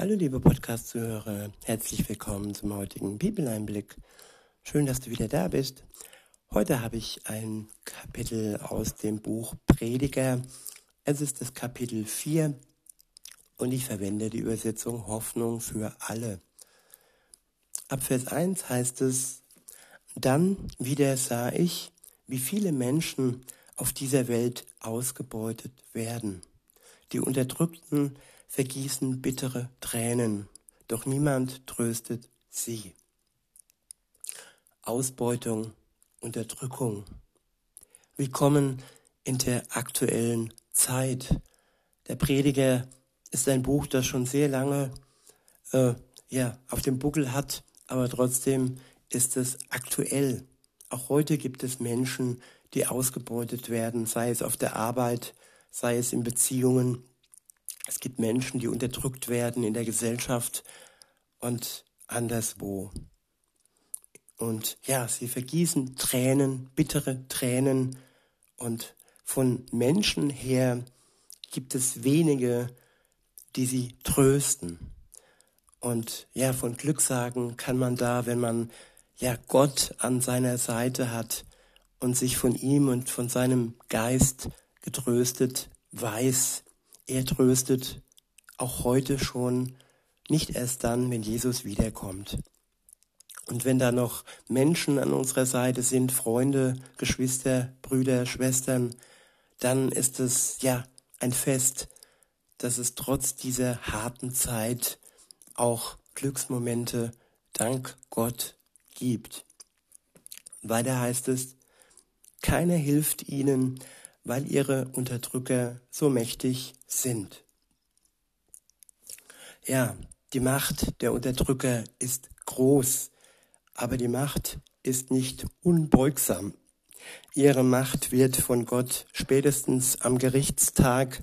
Hallo liebe Podcast-Zuhörer, herzlich willkommen zum heutigen Bibeleinblick. Schön, dass du wieder da bist. Heute habe ich ein Kapitel aus dem Buch Prediger. Es ist das Kapitel 4 und ich verwende die Übersetzung Hoffnung für alle. Ab Vers 1 heißt es, dann wieder sah ich, wie viele Menschen auf dieser Welt ausgebeutet werden. Die Unterdrückten vergießen bittere Tränen, doch niemand tröstet sie. Ausbeutung, Unterdrückung. Willkommen in der aktuellen Zeit. Der Prediger ist ein Buch, das schon sehr lange äh, ja, auf dem Buckel hat, aber trotzdem ist es aktuell. Auch heute gibt es Menschen, die ausgebeutet werden, sei es auf der Arbeit, sei es in Beziehungen, es gibt Menschen, die unterdrückt werden in der Gesellschaft und anderswo. Und ja, sie vergießen Tränen, bittere Tränen. Und von Menschen her gibt es wenige, die sie trösten. Und ja, von Glück sagen kann man da, wenn man ja Gott an seiner Seite hat und sich von ihm und von seinem Geist getröstet weiß, er tröstet auch heute schon, nicht erst dann, wenn Jesus wiederkommt. Und wenn da noch Menschen an unserer Seite sind, Freunde, Geschwister, Brüder, Schwestern, dann ist es ja ein Fest, dass es trotz dieser harten Zeit auch Glücksmomente dank Gott gibt. Weiter heißt es, keiner hilft ihnen, weil ihre Unterdrücker so mächtig sind. Ja, die Macht der Unterdrücker ist groß, aber die Macht ist nicht unbeugsam. Ihre Macht wird von Gott spätestens am Gerichtstag,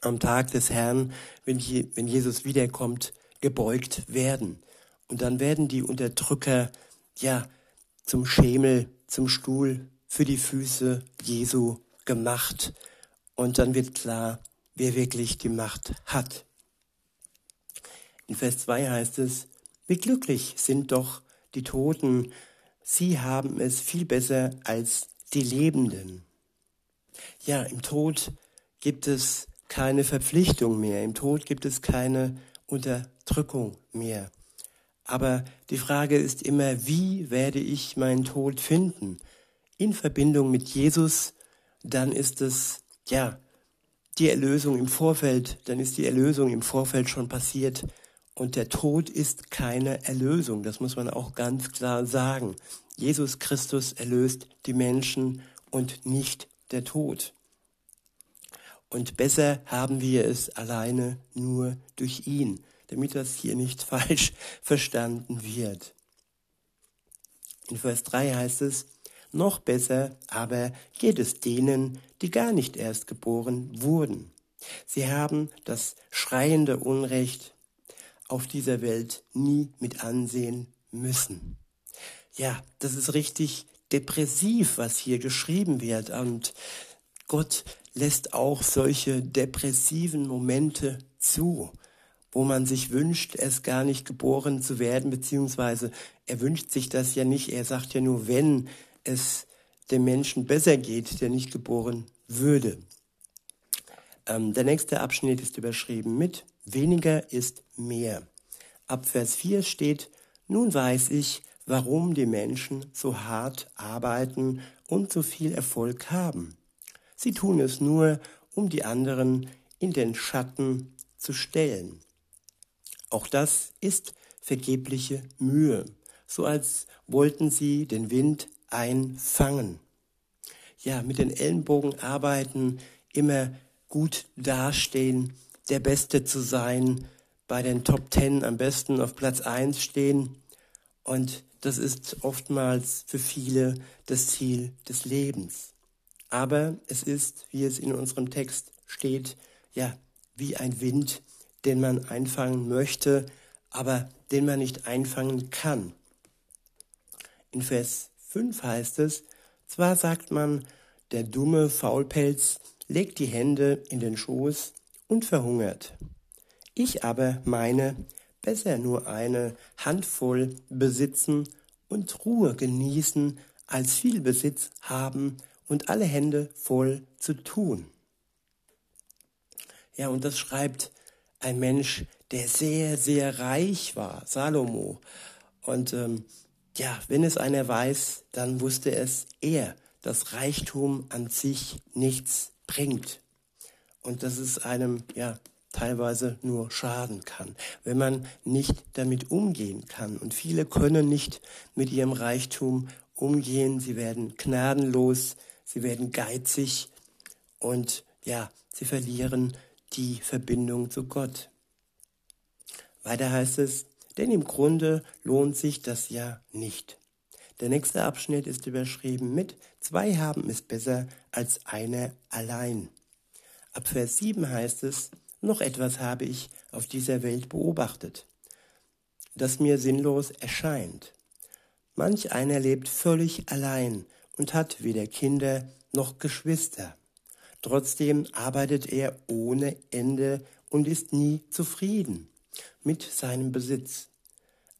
am Tag des Herrn, wenn, wenn Jesus wiederkommt, gebeugt werden. Und dann werden die Unterdrücker ja zum Schemel, zum Stuhl für die Füße Jesu gemacht. Und dann wird klar, wer wirklich die Macht hat. In Vers 2 heißt es, wie glücklich sind doch die Toten, sie haben es viel besser als die Lebenden. Ja, im Tod gibt es keine Verpflichtung mehr, im Tod gibt es keine Unterdrückung mehr. Aber die Frage ist immer, wie werde ich meinen Tod finden? In Verbindung mit Jesus dann ist es, ja, die Erlösung im Vorfeld, dann ist die Erlösung im Vorfeld schon passiert. Und der Tod ist keine Erlösung, das muss man auch ganz klar sagen. Jesus Christus erlöst die Menschen und nicht der Tod. Und besser haben wir es alleine nur durch ihn, damit das hier nicht falsch verstanden wird. In Vers 3 heißt es, noch besser aber geht es denen, die gar nicht erst geboren wurden. Sie haben das schreiende Unrecht auf dieser Welt nie mit ansehen müssen. Ja, das ist richtig depressiv, was hier geschrieben wird. Und Gott lässt auch solche depressiven Momente zu, wo man sich wünscht, es gar nicht geboren zu werden, beziehungsweise er wünscht sich das ja nicht. Er sagt ja nur, wenn es dem Menschen besser geht, der nicht geboren würde. Ähm, der nächste Abschnitt ist überschrieben mit weniger ist mehr. Ab Vers 4 steht, nun weiß ich, warum die Menschen so hart arbeiten und so viel Erfolg haben. Sie tun es nur, um die anderen in den Schatten zu stellen. Auch das ist vergebliche Mühe, so als wollten sie den Wind einfangen. Ja, mit den Ellenbogen arbeiten, immer gut dastehen, der Beste zu sein, bei den Top Ten am besten auf Platz eins stehen. Und das ist oftmals für viele das Ziel des Lebens. Aber es ist, wie es in unserem Text steht, ja, wie ein Wind, den man einfangen möchte, aber den man nicht einfangen kann. In Vers 5 heißt es, zwar sagt man, der dumme Faulpelz legt die Hände in den Schoß und verhungert. Ich aber meine, besser nur eine Handvoll besitzen und Ruhe genießen, als viel Besitz haben und alle Hände voll zu tun. Ja, und das schreibt ein Mensch, der sehr, sehr reich war, Salomo. Und ähm, ja, wenn es einer weiß, dann wusste es er, dass Reichtum an sich nichts bringt. Und dass es einem ja teilweise nur schaden kann, wenn man nicht damit umgehen kann. Und viele können nicht mit ihrem Reichtum umgehen. Sie werden gnadenlos, sie werden geizig und ja, sie verlieren die Verbindung zu Gott. Weiter heißt es, denn im Grunde lohnt sich das ja nicht. Der nächste Abschnitt ist überschrieben mit Zwei haben es besser als einer allein. Ab Vers 7 heißt es, noch etwas habe ich auf dieser Welt beobachtet, das mir sinnlos erscheint. Manch einer lebt völlig allein und hat weder Kinder noch Geschwister. Trotzdem arbeitet er ohne Ende und ist nie zufrieden mit seinem Besitz.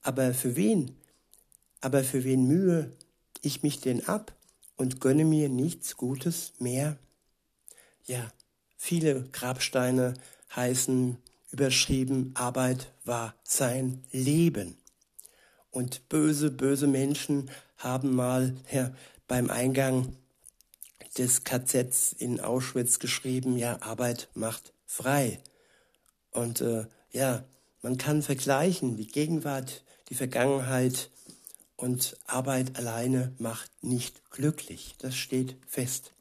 Aber für wen, aber für wen mühe ich mich denn ab und gönne mir nichts Gutes mehr? Ja, viele Grabsteine heißen überschrieben, Arbeit war sein Leben. Und böse, böse Menschen haben mal ja, beim Eingang des KZs in Auschwitz geschrieben, ja, Arbeit macht frei. Und äh, ja, man kann vergleichen, die Gegenwart, die Vergangenheit und Arbeit alleine macht nicht glücklich. Das steht fest.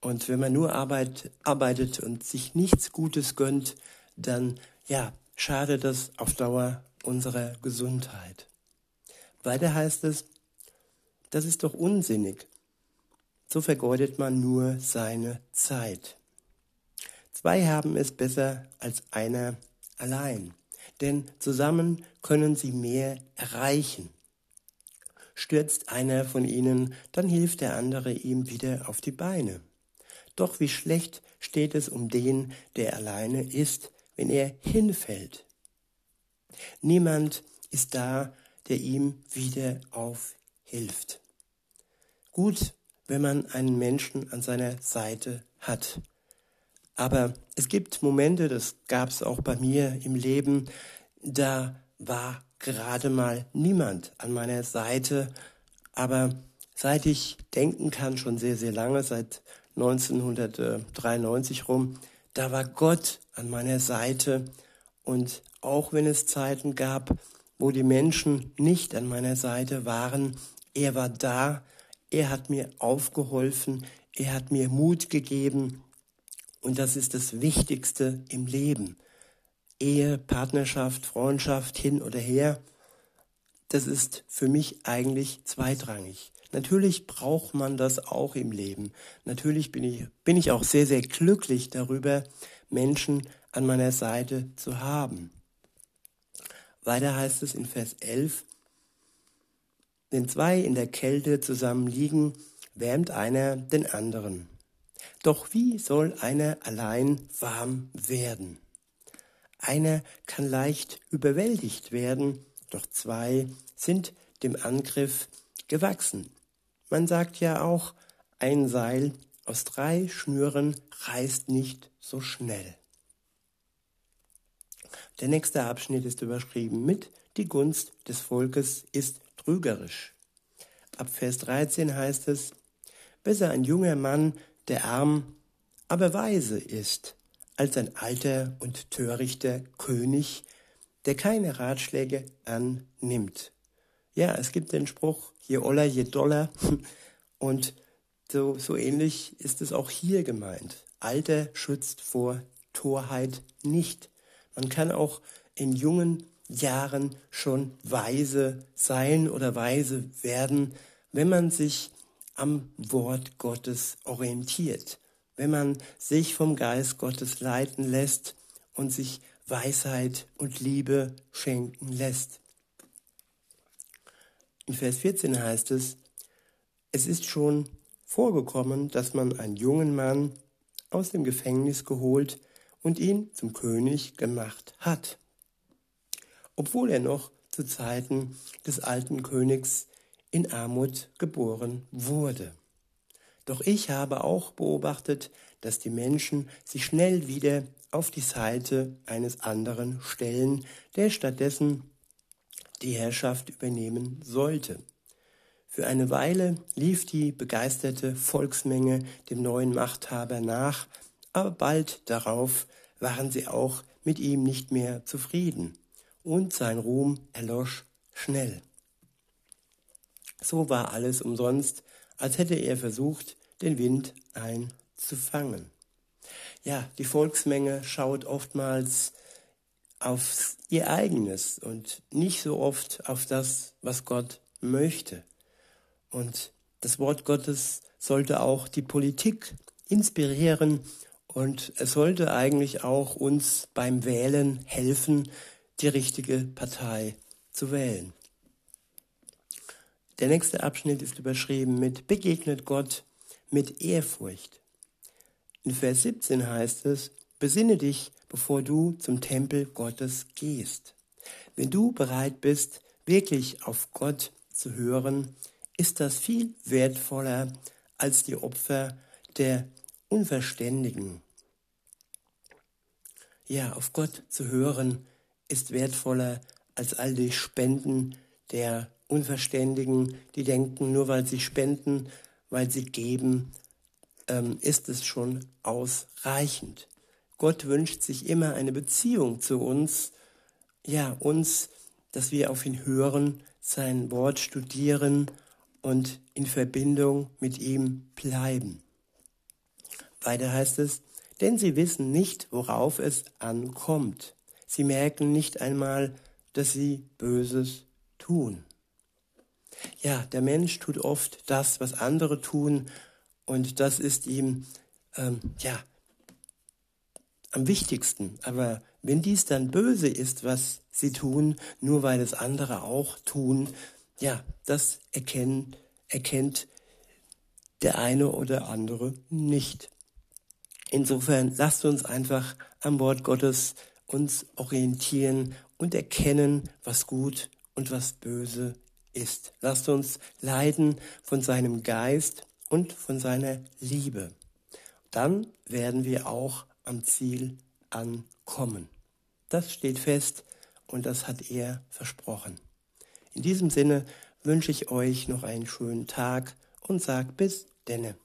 Und wenn man nur Arbeit, arbeitet und sich nichts Gutes gönnt, dann ja, schadet das auf Dauer unserer Gesundheit. Weiter heißt es, das ist doch unsinnig. So vergeudet man nur seine Zeit. Zwei haben es besser als einer allein, denn zusammen können sie mehr erreichen. Stürzt einer von ihnen, dann hilft der andere ihm wieder auf die Beine. Doch wie schlecht steht es um den, der alleine ist, wenn er hinfällt. Niemand ist da, der ihm wieder aufhilft. Gut, wenn man einen Menschen an seiner Seite hat. Aber es gibt Momente, das gab es auch bei mir im Leben, da war gerade mal niemand an meiner Seite. Aber seit ich denken kann, schon sehr, sehr lange, seit 1993 rum, da war Gott an meiner Seite. Und auch wenn es Zeiten gab, wo die Menschen nicht an meiner Seite waren, er war da, er hat mir aufgeholfen, er hat mir Mut gegeben und das ist das Wichtigste im Leben. Ehe, Partnerschaft, Freundschaft hin oder her, das ist für mich eigentlich zweitrangig. Natürlich braucht man das auch im Leben. Natürlich bin ich, bin ich auch sehr, sehr glücklich darüber, Menschen an meiner Seite zu haben. Weiter heißt es in Vers 11, wenn zwei in der Kälte zusammen liegen, wärmt einer den anderen. Doch wie soll einer allein warm werden? Einer kann leicht überwältigt werden, doch zwei sind dem Angriff gewachsen. Man sagt ja auch, ein Seil aus drei Schnüren reißt nicht so schnell. Der nächste Abschnitt ist überschrieben mit Die Gunst des Volkes ist trügerisch. Ab Vers 13 heißt es, Besser ein junger Mann, der arm, aber weise ist, als ein alter und törichter König, der keine Ratschläge annimmt. Ja, es gibt den Spruch, je oller, je doller. Und so, so ähnlich ist es auch hier gemeint. Alter schützt vor Torheit nicht. Man kann auch in jungen Jahren schon weise sein oder weise werden, wenn man sich am Wort Gottes orientiert, wenn man sich vom Geist Gottes leiten lässt und sich Weisheit und Liebe schenken lässt. In Vers 14 heißt es, es ist schon vorgekommen, dass man einen jungen Mann aus dem Gefängnis geholt und ihn zum König gemacht hat. Obwohl er noch zu Zeiten des alten Königs in Armut geboren wurde. Doch ich habe auch beobachtet, dass die Menschen sich schnell wieder auf die Seite eines anderen stellen, der stattdessen die Herrschaft übernehmen sollte. Für eine Weile lief die begeisterte Volksmenge dem neuen Machthaber nach, aber bald darauf waren sie auch mit ihm nicht mehr zufrieden, und sein Ruhm erlosch schnell. So war alles umsonst, als hätte er versucht, den Wind einzufangen. Ja, die Volksmenge schaut oftmals auf ihr eigenes und nicht so oft auf das, was Gott möchte. Und das Wort Gottes sollte auch die Politik inspirieren und es sollte eigentlich auch uns beim Wählen helfen, die richtige Partei zu wählen. Der nächste Abschnitt ist überschrieben mit Begegnet Gott mit Ehrfurcht. In Vers 17 heißt es, Besinne dich, bevor du zum Tempel Gottes gehst. Wenn du bereit bist, wirklich auf Gott zu hören, ist das viel wertvoller als die Opfer der Unverständigen. Ja, auf Gott zu hören ist wertvoller als all die Spenden der Unverständigen, die denken, nur weil sie spenden, weil sie geben, ähm, ist es schon ausreichend. Gott wünscht sich immer eine Beziehung zu uns, ja, uns, dass wir auf ihn hören, sein Wort studieren und in Verbindung mit ihm bleiben. Weiter heißt es, denn sie wissen nicht, worauf es ankommt. Sie merken nicht einmal, dass sie Böses tun. Ja, der Mensch tut oft das, was andere tun, und das ist ihm, ähm, ja, am wichtigsten. Aber wenn dies dann böse ist, was sie tun, nur weil es andere auch tun, ja, das erkennen, erkennt der eine oder andere nicht. Insofern lasst uns einfach am Wort Gottes uns orientieren und erkennen, was gut und was böse ist. Lasst uns leiden von seinem Geist und von seiner Liebe. Dann werden wir auch am Ziel ankommen. Das steht fest und das hat er versprochen. In diesem Sinne wünsche ich euch noch einen schönen Tag und sag bis denne.